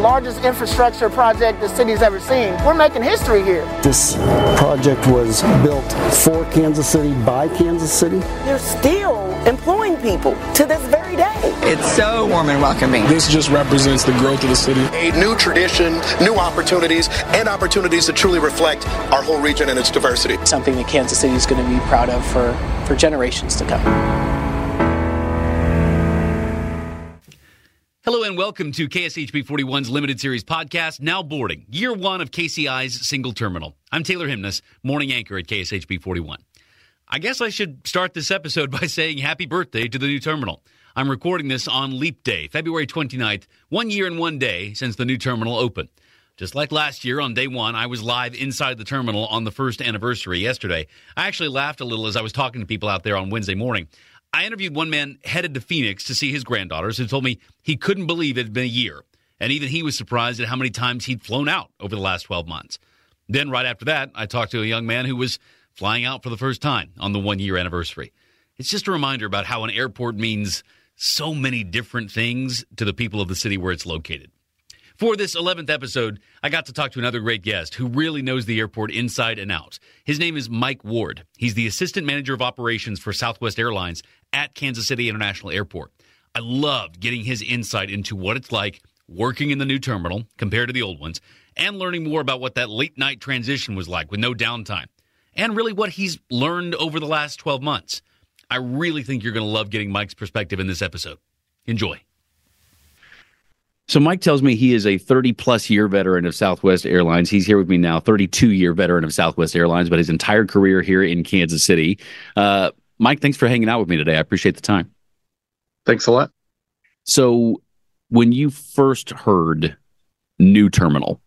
largest infrastructure project the city's ever seen. We're making history here. This project was built for Kansas City by Kansas City. They're still employing people to this very day. It's so warm and welcoming. This just represents the growth of the city. A new tradition, new opportunities, and opportunities that truly reflect our whole region and its diversity. Something that Kansas City is going to be proud of for, for generations to come. Hello and welcome to KSHB 41's limited series podcast, Now Boarding, year one of KCI's single terminal. I'm Taylor Hemness, morning anchor at KSHB 41. I guess I should start this episode by saying happy birthday to the new terminal. I'm recording this on Leap Day, February 29th, one year and one day since the new terminal opened. Just like last year on day one, I was live inside the terminal on the first anniversary yesterday. I actually laughed a little as I was talking to people out there on Wednesday morning. I interviewed one man headed to Phoenix to see his granddaughters who told me he couldn't believe it had been a year. And even he was surprised at how many times he'd flown out over the last 12 months. Then, right after that, I talked to a young man who was flying out for the first time on the one year anniversary. It's just a reminder about how an airport means so many different things to the people of the city where it's located. For this 11th episode, I got to talk to another great guest who really knows the airport inside and out. His name is Mike Ward. He's the Assistant Manager of Operations for Southwest Airlines at Kansas City International Airport. I loved getting his insight into what it's like working in the new terminal compared to the old ones and learning more about what that late night transition was like with no downtime and really what he's learned over the last 12 months. I really think you're going to love getting Mike's perspective in this episode. Enjoy. So Mike tells me he is a 30 plus year veteran of Southwest Airlines. He's here with me now, 32 year veteran of Southwest Airlines, but his entire career here in Kansas City. Uh, Mike, thanks for hanging out with me today. I appreciate the time. Thanks a lot. So, when you first heard new terminal,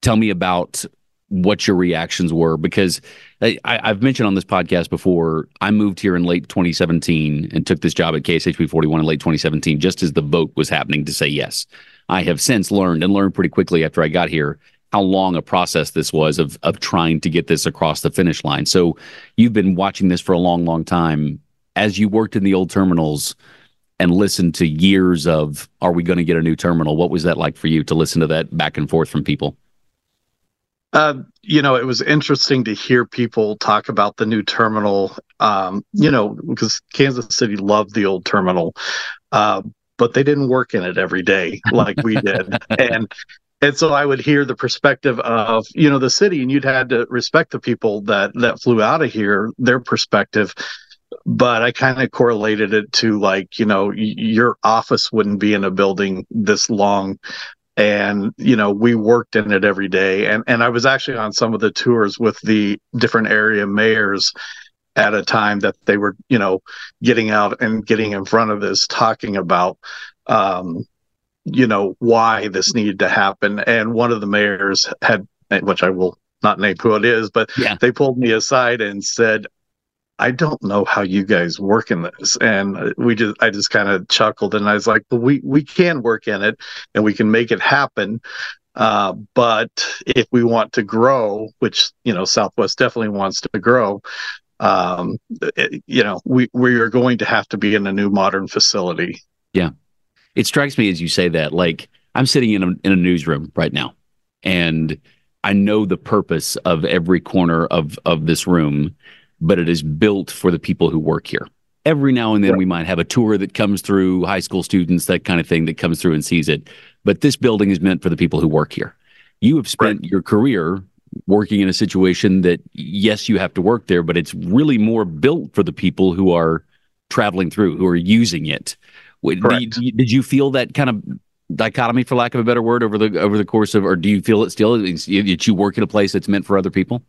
tell me about what your reactions were because I, have mentioned on this podcast before. I moved here in late 2017 and took this job at KSHB 41 in late 2017, just as the vote was happening to say yes. I have since learned and learned pretty quickly after I got here how long a process this was of of trying to get this across the finish line. So you've been watching this for a long, long time. As you worked in the old terminals and listened to years of "Are we going to get a new terminal?" What was that like for you to listen to that back and forth from people? Uh, you know, it was interesting to hear people talk about the new terminal. Um, you know, because Kansas City loved the old terminal, uh, but they didn't work in it every day like we did, and and so I would hear the perspective of you know the city, and you'd had to respect the people that that flew out of here, their perspective. But I kind of correlated it to like you know y- your office wouldn't be in a building this long and you know we worked in it every day and and I was actually on some of the tours with the different area mayors at a time that they were you know getting out and getting in front of this talking about um you know why this needed to happen and one of the mayors had which I will not name who it is but yeah. they pulled me aside and said I don't know how you guys work in this. And we just, I just kind of chuckled and I was like, we, we can work in it and we can make it happen. Uh, but if we want to grow, which, you know, Southwest definitely wants to grow, um, it, you know, we, we are going to have to be in a new modern facility. Yeah. It strikes me as you say that, like I'm sitting in a, in a newsroom right now and I know the purpose of every corner of, of this room but it is built for the people who work here. Every now and then, right. we might have a tour that comes through, high school students, that kind of thing that comes through and sees it. But this building is meant for the people who work here. You have spent right. your career working in a situation that, yes, you have to work there, but it's really more built for the people who are traveling through, who are using it. Did, did you feel that kind of dichotomy, for lack of a better word, over the over the course of, or do you feel it still that you work in a place that's meant for other people?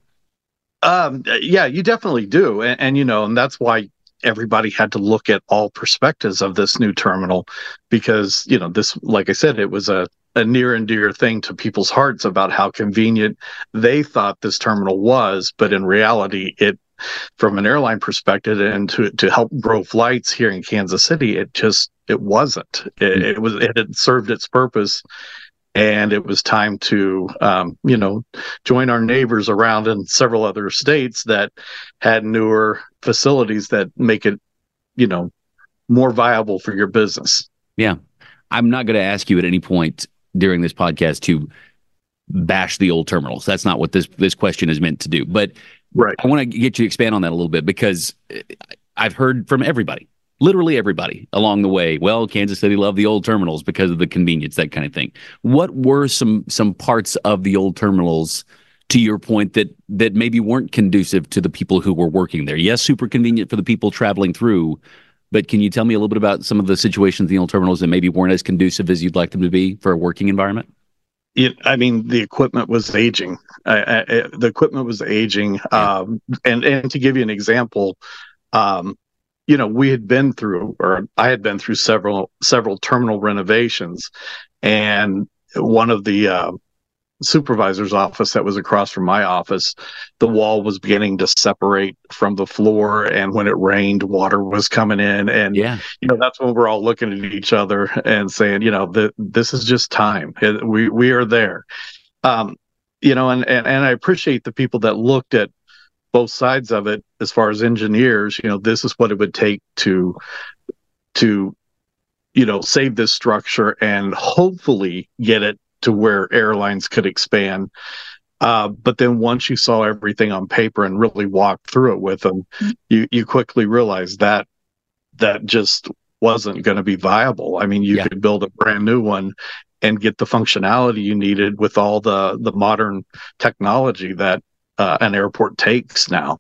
Um, yeah, you definitely do, and, and you know, and that's why everybody had to look at all perspectives of this new terminal because you know this like i said it was a, a near and dear thing to people's hearts about how convenient they thought this terminal was. But in reality it from an airline perspective and to, to help grow flights here in kansas city it just it wasn't. It, hmm. it was it had served its purpose and it was time to um, you know join our neighbors around in several other states that had newer facilities that make it you know more viable for your business yeah i'm not going to ask you at any point during this podcast to bash the old terminals. That's not what this this question is meant to do. But right. I want to get you to expand on that a little bit because I've heard from everybody, literally everybody along the way. Well, Kansas City loved the old terminals because of the convenience, that kind of thing. What were some some parts of the old terminals? To your point, that that maybe weren't conducive to the people who were working there. Yes, super convenient for the people traveling through, but can you tell me a little bit about some of the situations in the old terminals that maybe weren't as conducive as you'd like them to be for a working environment? It, I mean, the equipment was aging. I, I, the equipment was aging, yeah. um, and and to give you an example, um, you know, we had been through, or I had been through several several terminal renovations, and one of the uh, supervisor's office that was across from my office, the wall was beginning to separate from the floor. And when it rained, water was coming in. And, yeah. you know, that's when we're all looking at each other and saying, you know, that this is just time. We, we are there. Um, you know, and, and, and I appreciate the people that looked at both sides of it as far as engineers, you know, this is what it would take to, to, you know, save this structure and hopefully get it to where airlines could expand. Uh, but then once you saw everything on paper and really walked through it with them, mm-hmm. you you quickly realized that that just wasn't going to be viable. I mean, you yeah. could build a brand new one and get the functionality you needed with all the the modern technology that uh, an airport takes now.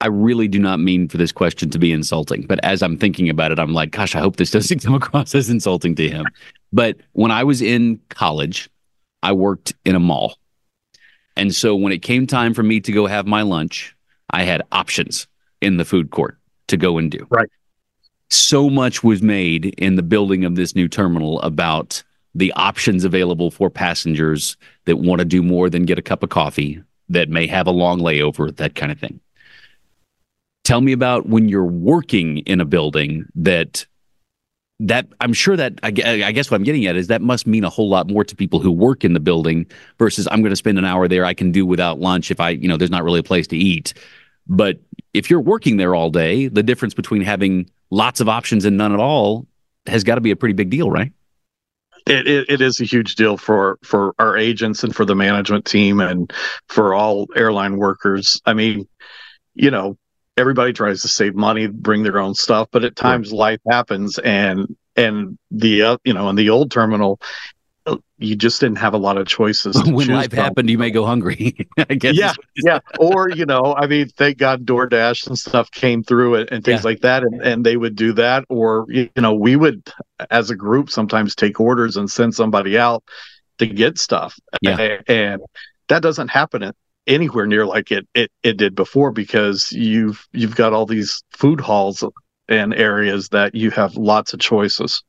I really do not mean for this question to be insulting, but as I'm thinking about it, I'm like, gosh, I hope this doesn't come across as insulting to him. But when I was in college, I worked in a mall. And so when it came time for me to go have my lunch, I had options in the food court to go and do. Right. So much was made in the building of this new terminal about the options available for passengers that want to do more than get a cup of coffee, that may have a long layover, that kind of thing. Tell me about when you're working in a building that that I'm sure that I, I, guess what I'm getting at is that must mean a whole lot more to people who work in the building versus I'm going to spend an hour there I can do without lunch if I you know there's not really a place to eat. But if you're working there all day, the difference between having lots of options and none at all has got to be a pretty big deal, right? It, it, it is a huge deal for for our agents and for the management team and for all airline workers. I mean, you know, everybody tries to save money, bring their own stuff, but at times yeah. life happens, and and the uh, you know in the old terminal, you just didn't have a lot of choices. when life from. happened, you may go hungry. I guess. Yeah, yeah. Or you know, I mean, thank God DoorDash and stuff came through and, and things yeah. like that, and and they would do that. Or you know, we would as a group sometimes take orders and send somebody out to get stuff. Yeah. And that doesn't happen anywhere near like it it it did before because you've you've got all these food halls and areas that you have lots of choices.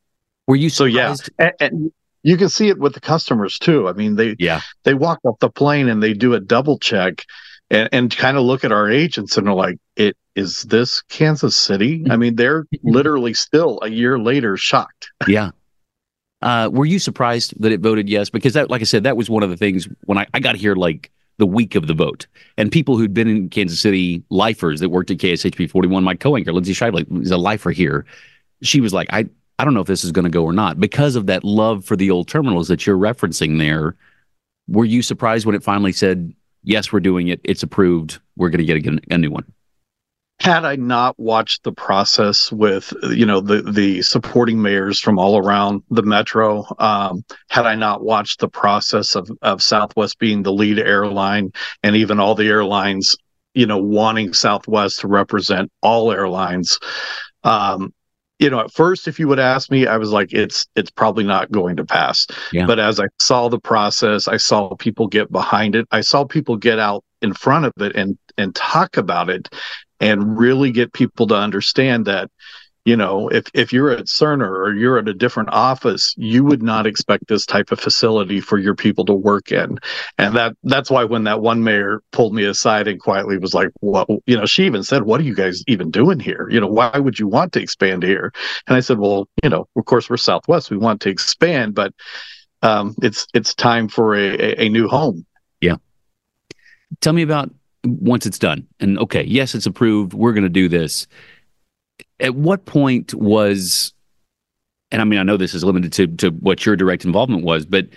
Were you surprised? so yeah, and, and, you can see it with the customers too. I mean, they yeah they walk off the plane and they do a double check and and kind of look at our agents and they're like, "It is this Kansas City?" I mean, they're literally still a year later shocked. Yeah. Uh, were you surprised that it voted yes? Because that, like I said, that was one of the things when I, I got here like the week of the vote. And people who'd been in Kansas City, lifers that worked at KSHB 41, my co-anchor, Lindsay Shively, is a lifer here. She was like, I, I don't know if this is going to go or not because of that love for the old terminals that you're referencing there. Were you surprised when it finally said, yes, we're doing it. It's approved. We're going to get a, a new one had I not watched the process with you know the the supporting mayors from all around the metro, um, had I not watched the process of of Southwest being the lead airline and even all the airlines, you know, wanting Southwest to represent all airlines, um, you know, at first, if you would ask me, I was like, it's it's probably not going to pass. Yeah. But as I saw the process, I saw people get behind it. I saw people get out in front of it and and talk about it and really get people to understand that you know if if you're at Cerner or you're at a different office you would not expect this type of facility for your people to work in. And that that's why when that one mayor pulled me aside and quietly was like well you know she even said what are you guys even doing here? You know why would you want to expand here? And i said well you know of course we're southwest. We want to expand but um, it's it's time for a, a new home. Yeah. Tell me about once it's done. And okay yes it's approved. We're going to do this at what point was and I mean, I know this is limited to to what your direct involvement was, but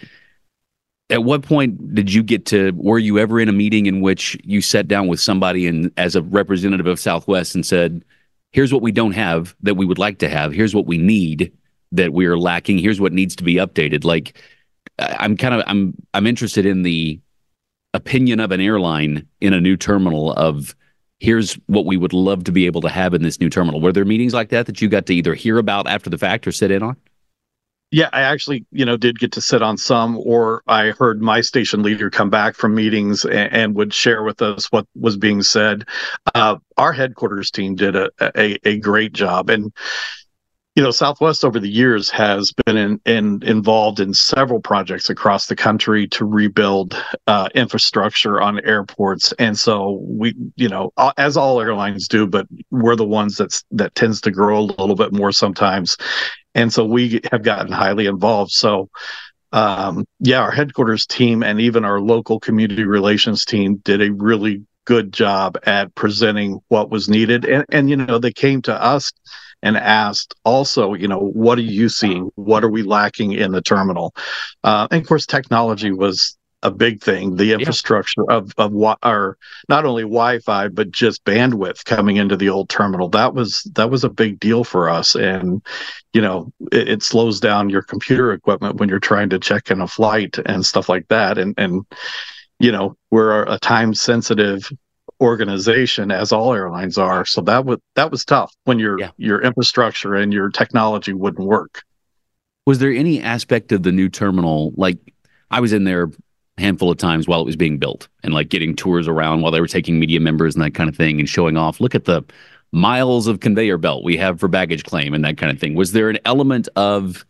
at what point did you get to? Were you ever in a meeting in which you sat down with somebody and, as a representative of Southwest, and said, "Here's what we don't have that we would like to have. Here's what we need that we are lacking. Here's what needs to be updated." Like, I'm kind of I'm I'm interested in the opinion of an airline in a new terminal of here's what we would love to be able to have in this new terminal. Were there meetings like that that you got to either hear about after the fact or sit in on? Yeah, I actually, you know, did get to sit on some, or I heard my station leader come back from meetings and, and would share with us what was being said. Uh, our headquarters team did a, a, a great job, and you know, Southwest over the years has been in, in, involved in several projects across the country to rebuild uh, infrastructure on airports, and so we, you know, as all airlines do, but we're the ones that's that tends to grow a little bit more sometimes, and so we have gotten highly involved. So. Um, yeah, our headquarters team and even our local community relations team did a really good job at presenting what was needed, and, and you know, they came to us and asked also, you know, what are you seeing? What are we lacking in the terminal? Uh, and of course, technology was a big thing. The infrastructure yeah. of of what are not only Wi-Fi but just bandwidth coming into the old terminal. That was that was a big deal for us, and you know, it, it slows down your computer equipment when you're trying to check in a flight and stuff like that. And and you know, we're a time sensitive organization as all airlines are. So that was that was tough when your yeah. your infrastructure and your technology wouldn't work. Was there any aspect of the new terminal like i was in there a handful of times while it was being built and like getting tours around while they were taking media members and that kind of thing and showing off look at the miles of conveyor belt we have for baggage claim and that kind of thing. Was there an element of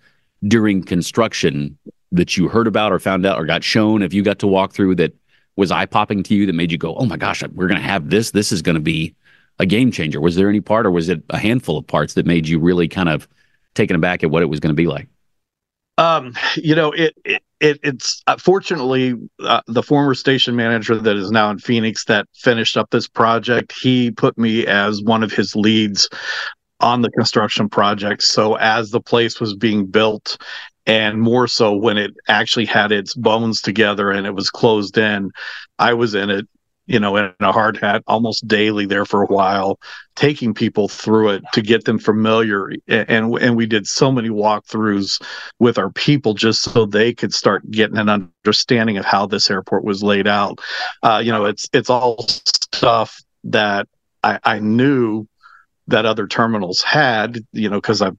during construction that you heard about or found out or got shown if you got to walk through that was eye popping to you that made you go, "Oh my gosh, we're going to have this. This is going to be a game changer." Was there any part, or was it a handful of parts that made you really kind of taken aback at what it was going to be like? Um, you know, it, it, it it's uh, fortunately uh, the former station manager that is now in Phoenix that finished up this project. He put me as one of his leads on the construction project. So as the place was being built and more so when it actually had its bones together and it was closed in i was in it you know in a hard hat almost daily there for a while taking people through it to get them familiar. And and we did so many walkthroughs with our people just so they could start getting an understanding of how this airport was laid out. Uh, you know it's it's all stuff that I, I knew that other terminals had you know because i've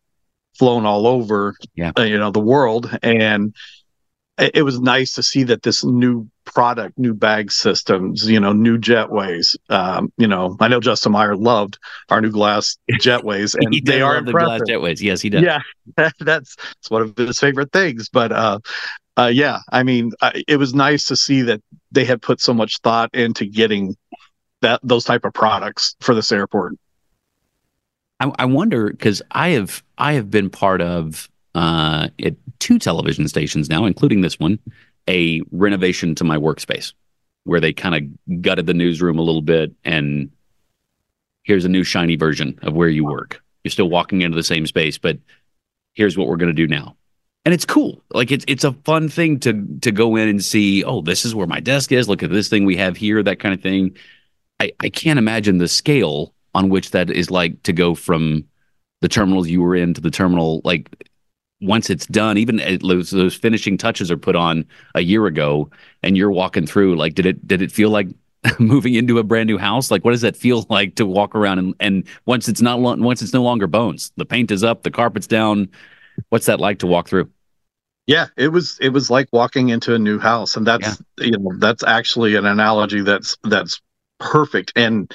flown all over yeah. Uh, you know the world. And it, was nice to see that this new product new bag systems you know new jetways um, you know i know justin meyer loved our new glass jetways and they are the glass jetways. Yes he does. Yeah that's it's one of his favorite things. But uh, uh, yeah i mean I, it was nice to see that they had put so much thought into getting that those type of products for this airport I, I wonder because I have I have been part of uh, at two television stations now, including this one, a renovation to my workspace where they kind of gutted the newsroom a little bit and here's a new shiny version of where you work. You're still walking into the same space, but here's what we're going to do now. And it's cool. Like it's it's a fun thing to to go in and see, oh, this is where my desk is. Look at this thing we have here, that kind of thing. I, I can't imagine the scale on which that is like to go from the terminals you were in to the terminal like once it's done even those, those finishing touches are put on a year ago and you're walking through like did it did it feel like moving into a brand new house like what does that feel like to walk around and, and once it's not once it's no longer bones the paint is up the carpet's down what's that like to walk through yeah it was it was like walking into a new house and that's yeah. you know that's actually an analogy that's that's perfect and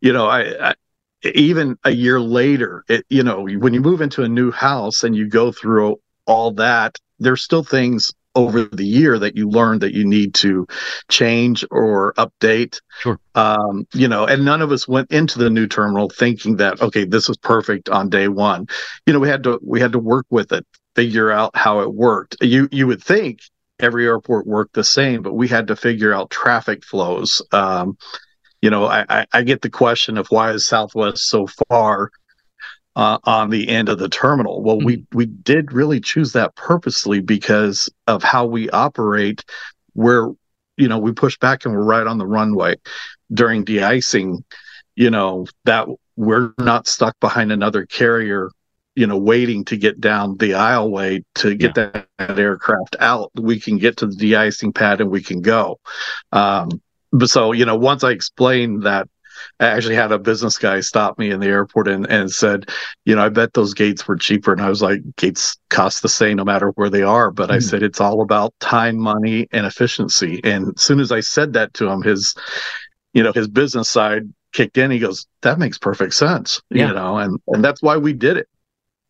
you know I, I even a year later it, you know when you move into a new house and you go through all that there's still things over the year that you learn that you need to change or update. Sure. Um, you know, and none of us went into the new terminal thinking that okay, this was perfect on day one. You know, we had to we had to work with it, figure out how it worked. You you would think every airport worked the same, but we had to figure out traffic flows. Um, you know, I, I, I get the question of why is Southwest so far uh, on the end of the terminal. Well, mm-hmm. we we did really choose that purposely because of how we operate. Where you know we push back and we're right on the runway during de-icing. You know that we're not stuck behind another carrier you know waiting to get down the aisleway to get yeah. that, that, aircraft out we can get to the de-icing pad and we can go um, so you know once i explained that I actually had a business guy stop me in the airport and, and said, you know, I bet those gates were cheaper. And I was like, gates cost the same no matter where they are. But mm-hmm. I said, it's all about time, money, and efficiency. And as soon as I said that to him, his, you know, his business side kicked in. He goes, that makes perfect sense, yeah. you know, and, and that's why we did it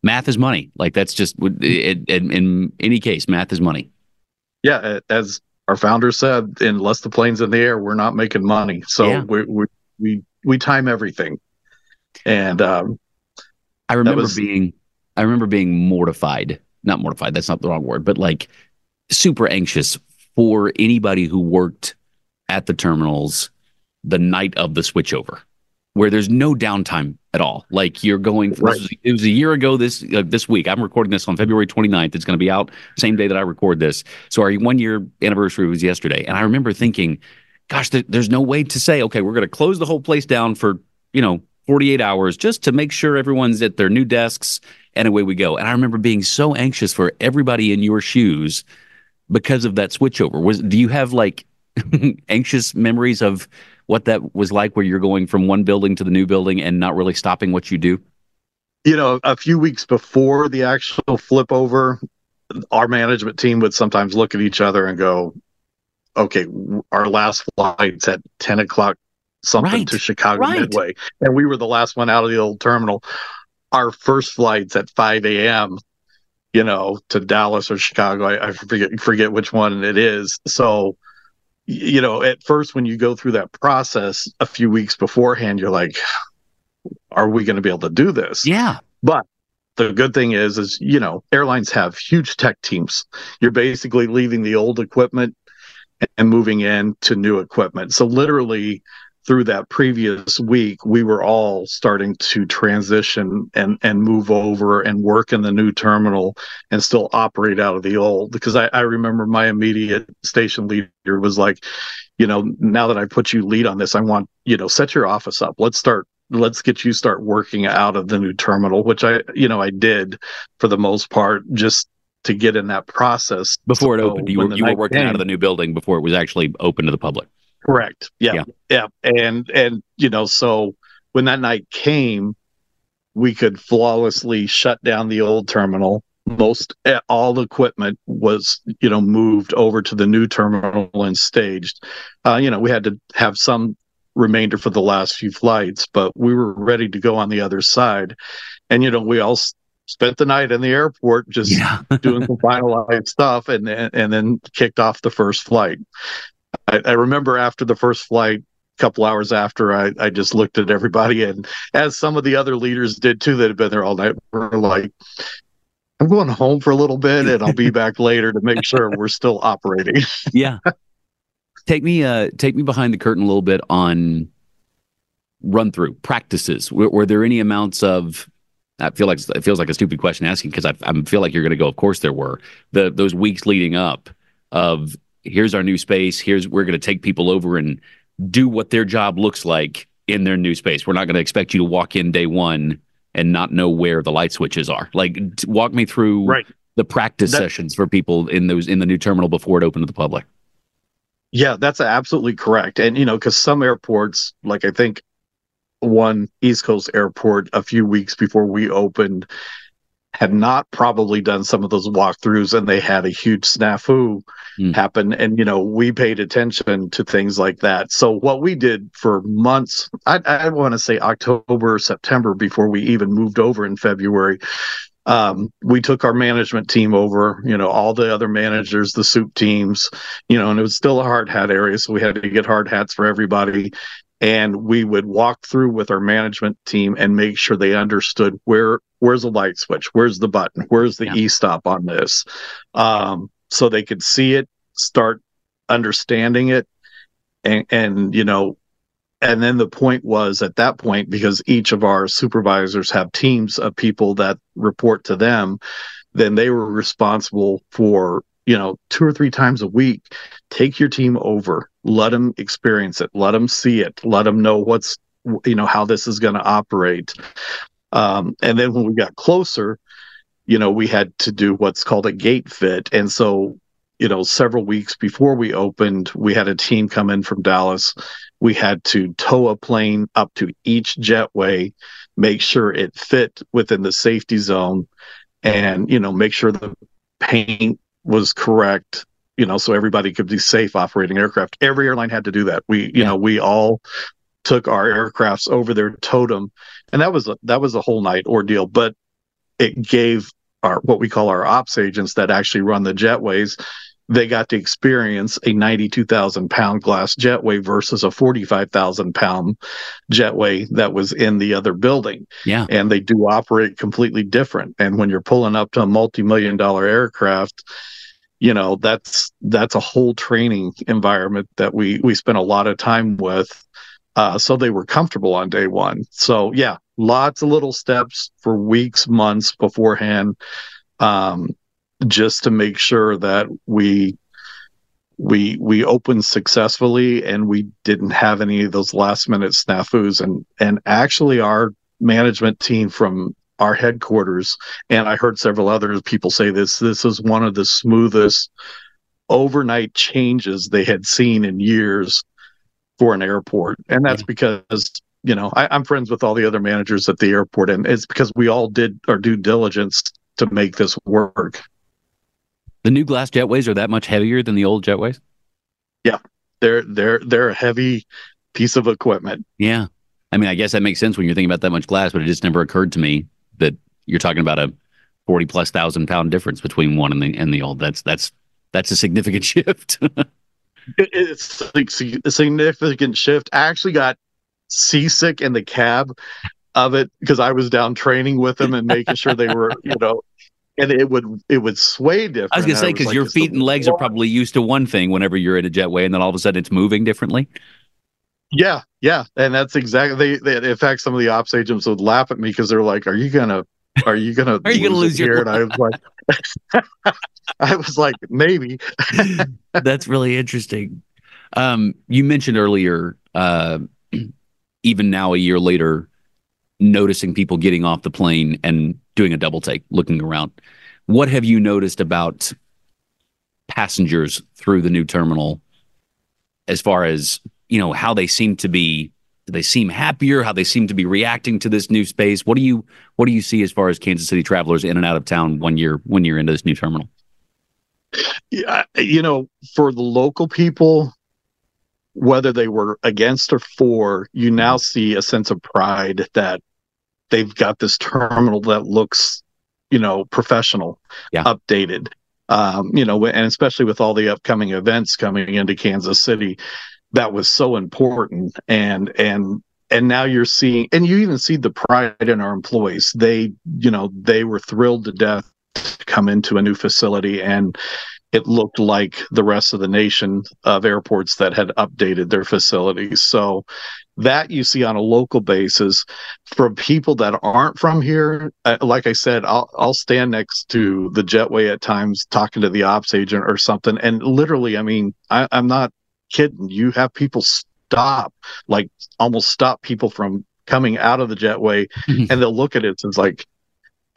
math is money. Like that's just it, in any case, math is money. Yeah, as our founder said, unless the plane's in the air, we're not making money. So yeah. we, we we we time everything. And um, I remember was, being I remember being mortified. Not mortified. That's not the wrong word, but like super anxious for anybody who worked at the terminals the night of the switchover where there's no downtime at all. Like you're going. Right. Was, it was a year ago this uh, this week. I'm recording this on February 29th. It's going to be out same day that I record this. So our one year anniversary was yesterday, and I remember thinking, "Gosh, there, there's no way to say okay, we're going to close the whole place down for you know 48 hours just to make sure everyone's at their new desks, and away we go." And I remember being so anxious for everybody in your shoes because of that switchover. Was do you have like anxious memories of what that was like where you're going from one building to the new building and not really stopping what you do? You know, a few weeks before the actual flip over, our management team would sometimes look at each other and go, okay, our last flight's at 10 o'clock something right. to Chicago right. Midway. And we were the last one out of the old terminal. Our first flight's at 5 a.m., you know, to Dallas or Chicago. I, I forget forget which one it is. So you know, at first when you go through that process a few weeks beforehand, you're like, are we going to be able to do this? Yeah. But the good thing is, is, you know, airlines have huge tech teams. You're basically leaving the old equipment and moving into new equipment. So literally through that previous week, we were all starting to transition and and move over and work in the new terminal and still operate out of the old. Because I, I remember my immediate station leader was like, you know, now that I put you lead on this, I want you know set your office up. Let's start. Let's get you start working out of the new terminal, which I you know I did for the most part, just to get in that process before so it opened. You were you were working came, out of the new building before it was actually open to the public. Correct. Yeah, yeah. Yeah. And and you know, so when that night came, we could flawlessly shut down the old terminal. Most eh, all the equipment was, you know, moved over to the new terminal and staged. Uh, you know, we had to have some remainder for the last few flights, but we were ready to go on the other side. And you know, we all spent the night in the airport just yeah. doing some finalized stuff and and then kicked off the first flight. I, I remember after the first flight, a couple hours after, I, I just looked at everybody, and as some of the other leaders did too, that had been there all night, were like, I'm going home for a little bit and I'll be back later to make sure we're still operating. yeah. Take me uh take me behind the curtain a little bit on run through practices. Were, were, there any amounts of I feel like it feels like a stupid question asking because I, I feel like you're going to go. Of course, there were the those weeks leading up of here's our new space. Here's we're going to take people over and do what their job looks like in their new space. We're not going to expect you to walk in day one and not know where the light switches are. Like, walk me through right. the practice that, sessions for people in those in the new terminal before it opened to the public. Yeah, that's absolutely correct. And you know, because some airports, like I think one East Coast airport, a few weeks before we opened, had not probably done some of those walkthroughs and they had a huge snafu mm. happen and you know we paid attention to things like that so what we did for months i, I want to say october september before we even moved over in february um, we took our management team over, you know, all the other managers, the soup teams, you know, and it was still a hard hat area. So we had to get hard hats for everybody and we would walk through with our management team and make sure they understood where where's the light switch? Where's the button? Where's the yeah. e-stop on this? Um, so they could see it start understanding it and and you know and then the point was at that point because each of our supervisors have teams of people that report to them then they were responsible for you know two or three times a week take your team over let them experience it. Let them see it. Let them know what's you know how this is going to operate. Um, and then when we got closer you know we had to do what's called a gate fit. And so you know several weeks before we opened we had a team come in from dallas. We had to tow a plane up to each jetway make sure it fit within the safety zone and you know make sure the paint was correct you know so everybody could be safe operating aircraft every airline had to do that we you yeah. know we all took our aircrafts over their totem and that was a that was a whole night ordeal but it gave our what we call our ops agents that actually run the jetways they got to experience a 92,000 pound glass jetway versus a 45,000 pound jetway that was in the other building. Yeah. And they do operate completely different. And when you're pulling up to a multi million dollar aircraft, you know, that's, that's a whole training environment that we, we spent a lot of time with. Uh, so they were comfortable on day one. So yeah, lots of little steps for weeks, months beforehand. Um, just to make sure that we we we opened successfully and we didn't have any of those last minute snafus and and actually our management team from our headquarters and i heard several other people say this this is one of the smoothest overnight changes they had seen in years for an airport and that's because you know I, i'm friends with all the other managers at the airport and it's because we all did our due diligence to make this work the new glass jetways are that much heavier than the old jetways? Yeah. They're they're they're a heavy piece of equipment. Yeah. I mean, I guess that makes sense when you're thinking about that much glass, but it just never occurred to me that you're talking about a 40 plus thousand pound difference between one and the and the old. That's that's that's a significant shift. it's a significant shift. I actually got seasick in the cab of it because I was down training with them and making sure they were, you know, and it would it would sway different. I was gonna say because like, your feet and legs are probably used to one thing whenever you're in a jetway, and then all of a sudden it's moving differently. Yeah, yeah, and that's exactly. They, they in fact, some of the ops agents would laugh at me because they're like, "Are you gonna, are you gonna, are you gonna lose your?" And I was like, I was like, maybe. that's really interesting. Um, you mentioned earlier, uh, even now a year later, noticing people getting off the plane and doing a double take, looking around. What have you noticed about passengers through the new terminal as far as, you know, how they seem to be do they seem happier, how they seem to be reacting to this new space? What do you what do you see as far as Kansas City travelers in and out of town when you're when you're into this new terminal? Yeah, you know, for the local people, whether they were against or for, you now see a sense of pride that they've got this terminal that looks, you know, professional, yeah. updated. Um, you know, and especially with all the upcoming events coming into Kansas City, that was so important. And and and now you're seeing, and you even see the pride in our employees. They, you know, they were thrilled to death to come into a new facility and it looked like the rest of the nation of airports that had updated their facilities. So that you see on a local basis from people that aren't from here. Uh, like I said, I'll I'll stand next to the jetway at times talking to the ops agent or something, and literally, I mean, I, I'm not kidding. You have people stop, like almost stop people from coming out of the jetway, and they'll look at it and it's like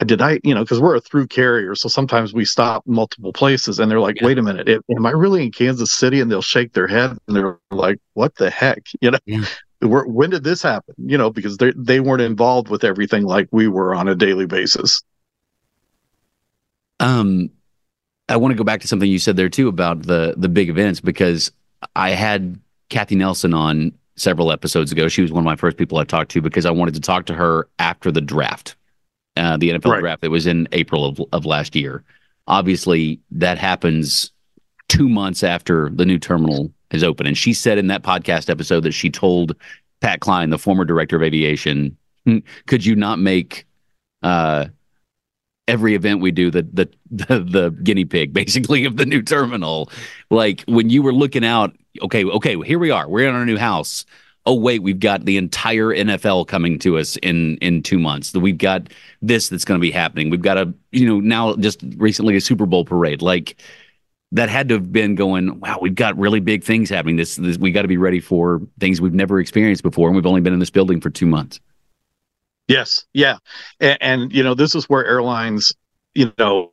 did I, you know, because we're a through carrier, so sometimes we stop multiple places, and they're like, yeah. "Wait a minute, am I really in Kansas City?" And they'll shake their head, and they're like, "What the heck?" You know, yeah. when did this happen? You know, because they they weren't involved with everything like we were on a daily basis. Um, I want to go back to something you said there too about the the big events because I had Kathy Nelson on several episodes ago. She was one of my first people I talked to because I wanted to talk to her after the draft uh, the NFL right. draft that was in April of, of last year. Obviously, that happens two months after the new terminal is open. And she said in that podcast episode that she told Pat Klein, the former director of aviation, hmm, could you not make uh, every event we do the, the the the guinea pig basically of the new terminal? Like when you were looking out, okay, okay, here we are, we're in our new house oh wait, we've got the entire NFL coming to us in in two months. We've got this that's going to be happening. We've got a you know now just recently a Super Bowl parade like that had to have been going. Wow, we've got really big things happening. This, this we got to be ready for things we've never experienced before, and we've only been in this building for two months. Yes, yeah, and, and you know this is where airlines, you know,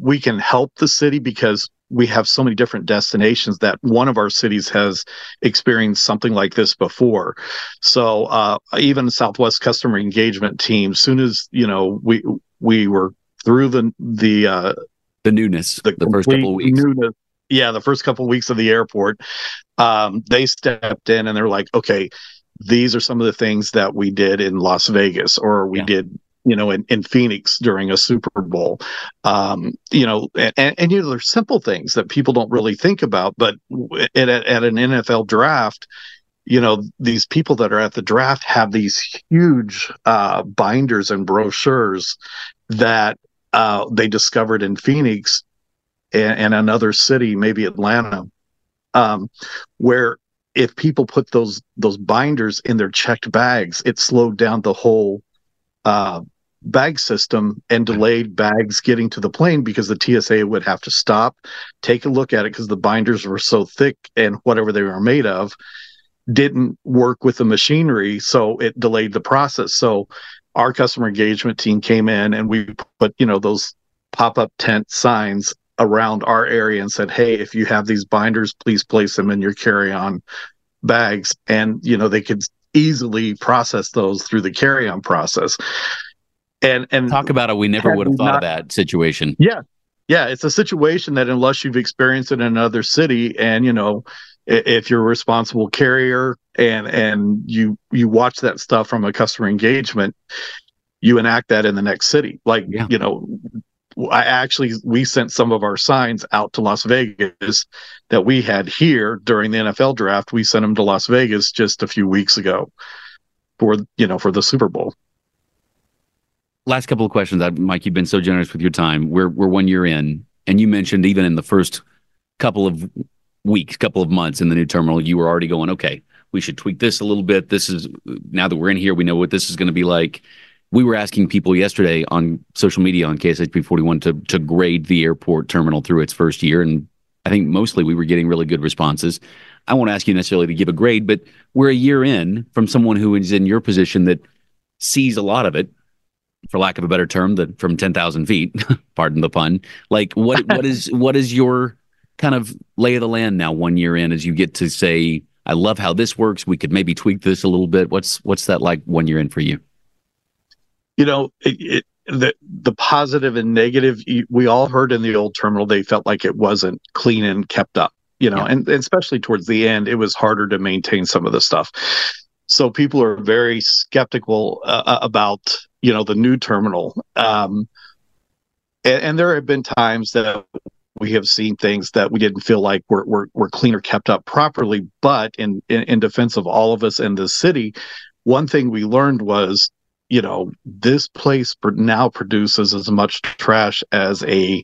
we can help the city because we have so many different destinations that one of our cities has experienced something like this before. So uh, even Southwest customer engagement team, soon as you know we we were through the the uh, the newness, the, the first couple of weeks, newness, yeah, the first couple of weeks of the airport, um, they stepped in and they're like, okay, these are some of the things that we did in Las Vegas or we yeah. did you know, in, in Phoenix during a Super Bowl. Um, you know, and, and, you know, there's simple things that people don't really think about, but at, at an NFL draft, you know, these people that are at the draft have these huge uh, binders and brochures that uh, they discovered in Phoenix and, and another city, maybe Atlanta, um, where if people put those those binders in their checked bags, it slowed down the whole uh, bag system and delayed bags getting to the plane because the TSA would have to stop, take a look at it because the binders were so thick and whatever they were made of didn't work with the machinery. So it delayed the process. So our customer engagement team came in and we put, you know, those pop up tent signs around our area and said, Hey, if you have these binders, please place them in your carry on bags. And, you know, they could easily process those through the carry on process and and talk about it we never would have thought not, of that situation yeah yeah it's a situation that unless you've experienced it in another city and you know if you're a responsible carrier and and you you watch that stuff from a customer engagement you enact that in the next city like yeah. you know I actually we sent some of our signs out to Las Vegas that we had here during the NFL draft. We sent them to Las Vegas just a few weeks ago for you know for the Super Bowl last couple of questions. Mike, you've been so generous with your time. We're we're one year in, and you mentioned even in the first couple of weeks, couple of months in the new terminal, you were already going, okay, we should tweak this a little bit. This is now that we're in here, we know what this is going to be like. We were asking people yesterday on social media on KSHB 41 to to grade the airport terminal through its first year, and I think mostly we were getting really good responses. I won't ask you necessarily to give a grade, but we're a year in from someone who is in your position that sees a lot of it for lack of a better term, that from ten thousand feet. pardon the pun. Like what what is what is your kind of lay of the land now? One year in, as you get to say, I love how this works. We could maybe tweak this a little bit. What's what's that like one year in for you? You know, it, it, the the positive and negative. We all heard in the old terminal they felt like it wasn't clean and kept up. You know, yeah. and, and especially towards the end, it was harder to maintain some of the stuff so people are very skeptical uh, uh, about you know the new terminal um, and, and, there have been times that we have seen things that we didn't feel like were were, were clean or kept up properly but in, in in defense of all of us in the city one thing we learned was you know this place now produces as much trash as a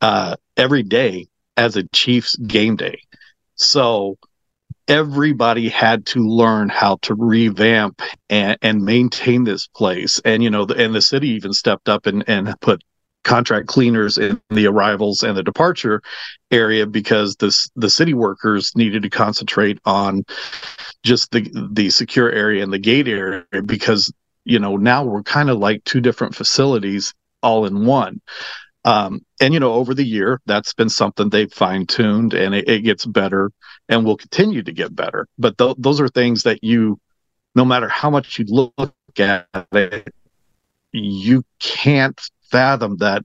uh, every day as a chiefs game day so everybody had to learn how to revamp and, and maintain this place. And, you know, the, and the city even stepped up and, and put contract cleaners in the arrivals and the departure area because this the city workers needed to concentrate on just the the secure area and the gate area because you know now we're kind of like two different facilities all in one um, and you know, over the year, that's been something they've fine tuned, and it, it, gets better, and will continue to get better. But th- those are things that you, no matter how much you look at it, you can't fathom that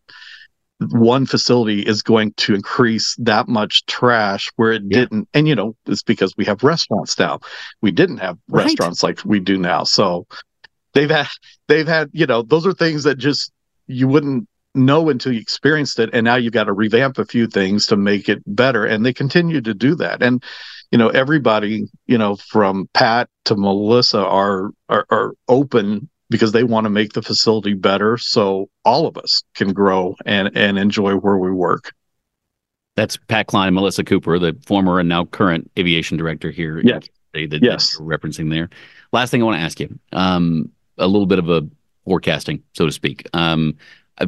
one facility is going to increase that much trash where it yeah. didn't. And you know, it's because we have restaurants now. We didn't have right. restaurants like we do now, so they've had they've had you know those are things that just you wouldn't know until you experienced it and now you've got to revamp a few things to make it better and they continue to do that and you know everybody you know from pat to melissa are are, are open because they want to make the facility better so all of us can grow and and enjoy where we work that's pat klein and melissa cooper the former and now current aviation director here yes. that, yes. you're referencing there. Last thing I want to ask you, um, a little bit of a forecasting, so to speak. Um,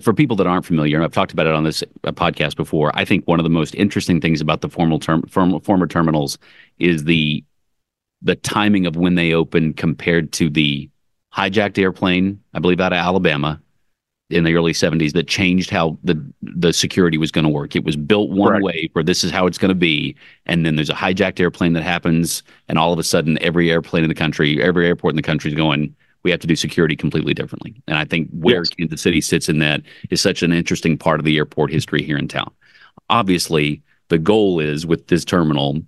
for people that aren't familiar, and I've talked about it on this uh, podcast before, I think one of the most interesting things about the formal term, form, former terminals is the the timing of when they opened compared to the hijacked airplane, I believe out of Alabama in the early 70s that changed how the the security was going to work. It was built one way for this is how it's going to be and then there's a hijacked airplane that happens and all of a sudden every airplane in the country, every airport in the country is going we have to do security completely differently. And I think where Yes. Kansas City sits in that is such an interesting part of the airport history here in town. Obviously, the goal is with this terminal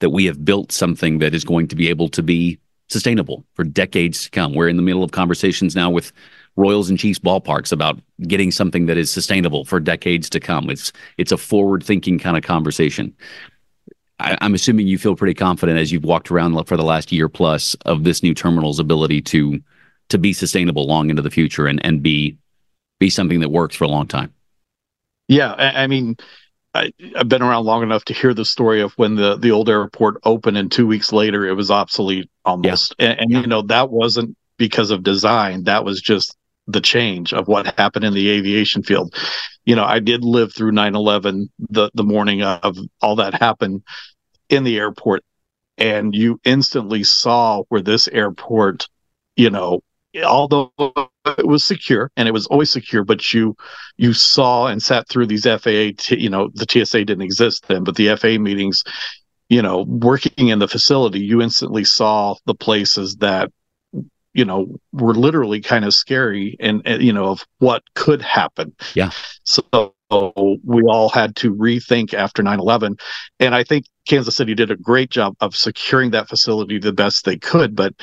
that we have built something that is going to be able to be sustainable for decades to come. We're in the middle of conversations now with Royals and Chiefs ballparks about getting something that is sustainable for decades to come. It's it's a forward thinking kind of conversation. I, I'm assuming you feel pretty confident as you've walked around for the last year plus of this new terminal's ability to to be sustainable long into the future and and be be something that works for a long time. Yeah, I, I mean, I, I've been around long enough to hear the story of when the the old airport opened, and two weeks later it was obsolete almost. And, and Yeah. you know that wasn't because of design; that was just the change of what happened in the aviation field. You know, I did live through 9/11, the the morning of all that happened in the airport, and you instantly saw where this airport, you know, although it was secure and it was always secure, but you you saw and sat through these FAA, t- you know, the TSA didn't exist then, but the FAA meetings, you know, working in the facility, you instantly saw the places that, you know, were literally kind of scary and, and you know, of what could happen. Yeah. So we all had to rethink after 9 11. And I think Kansas City did a great job of securing that facility the best they could. But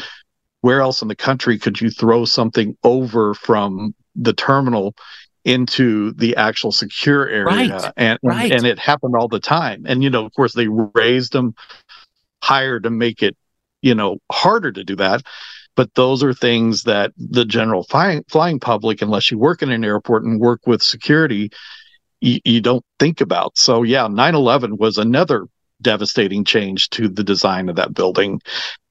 where else in the country could you throw something over from the terminal into the actual secure area Right, and right. and it happened all the time and you know of course they raised them higher to make it you know harder to do that but those are things that the general flying, flying public unless you work in an airport and work with security you, you don't think about. So yeah 9-11 was another devastating change to the design of that building.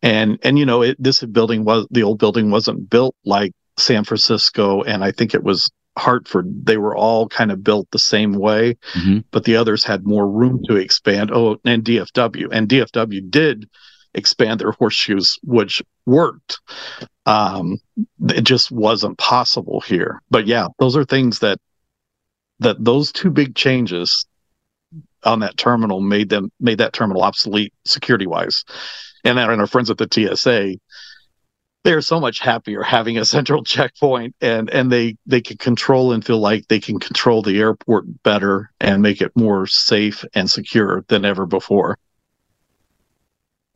And and you know it, this building was the old building wasn't built like san francisco and i think it was hartford. They were all kind of built the same way Mhm. but the others had more room to expand. Oh and dfw and dfw did expand their horseshoes which worked. Um it just wasn't possible here. But yeah those are things that that those two big changes on that terminal made them made that terminal obsolete security wise and our, and our friends at the TSA they're so much happier having a central checkpoint and and they they can control and feel like they can control the airport better and make it more safe and secure than ever before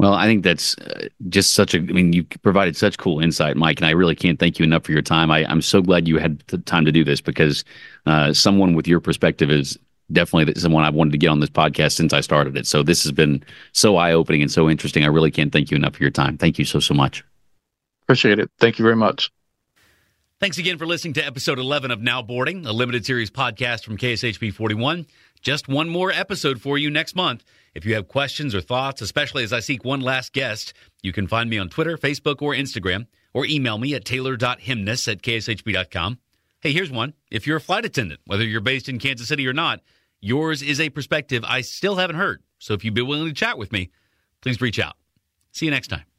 Well, I think that's uh, just such a. I mean, you provided such cool insight, Mike, and I really can't thank you enough for your time. I, I'm so glad you had the time to do this because uh, someone with your perspective is definitely someone I've wanted to get on this podcast since I started it. So this has been so eye opening and so interesting. I really can't thank you enough for your time. Thank you so so much. appreciate it thank you very much Thanks again for listening to episode 11 of Now Boarding, a limited series podcast from KSHB 41. Just one more episode for you next month. If you have questions or thoughts, especially as I seek one last guest, you can find me on Twitter, Facebook, or Instagram, or email me at taylor.hemness at kshb.com. Hey, here's one. If you're a flight attendant, whether you're based in Kansas City or not, yours is a perspective I still haven't heard. So if you'd be willing to chat with me, please reach out. See you next time.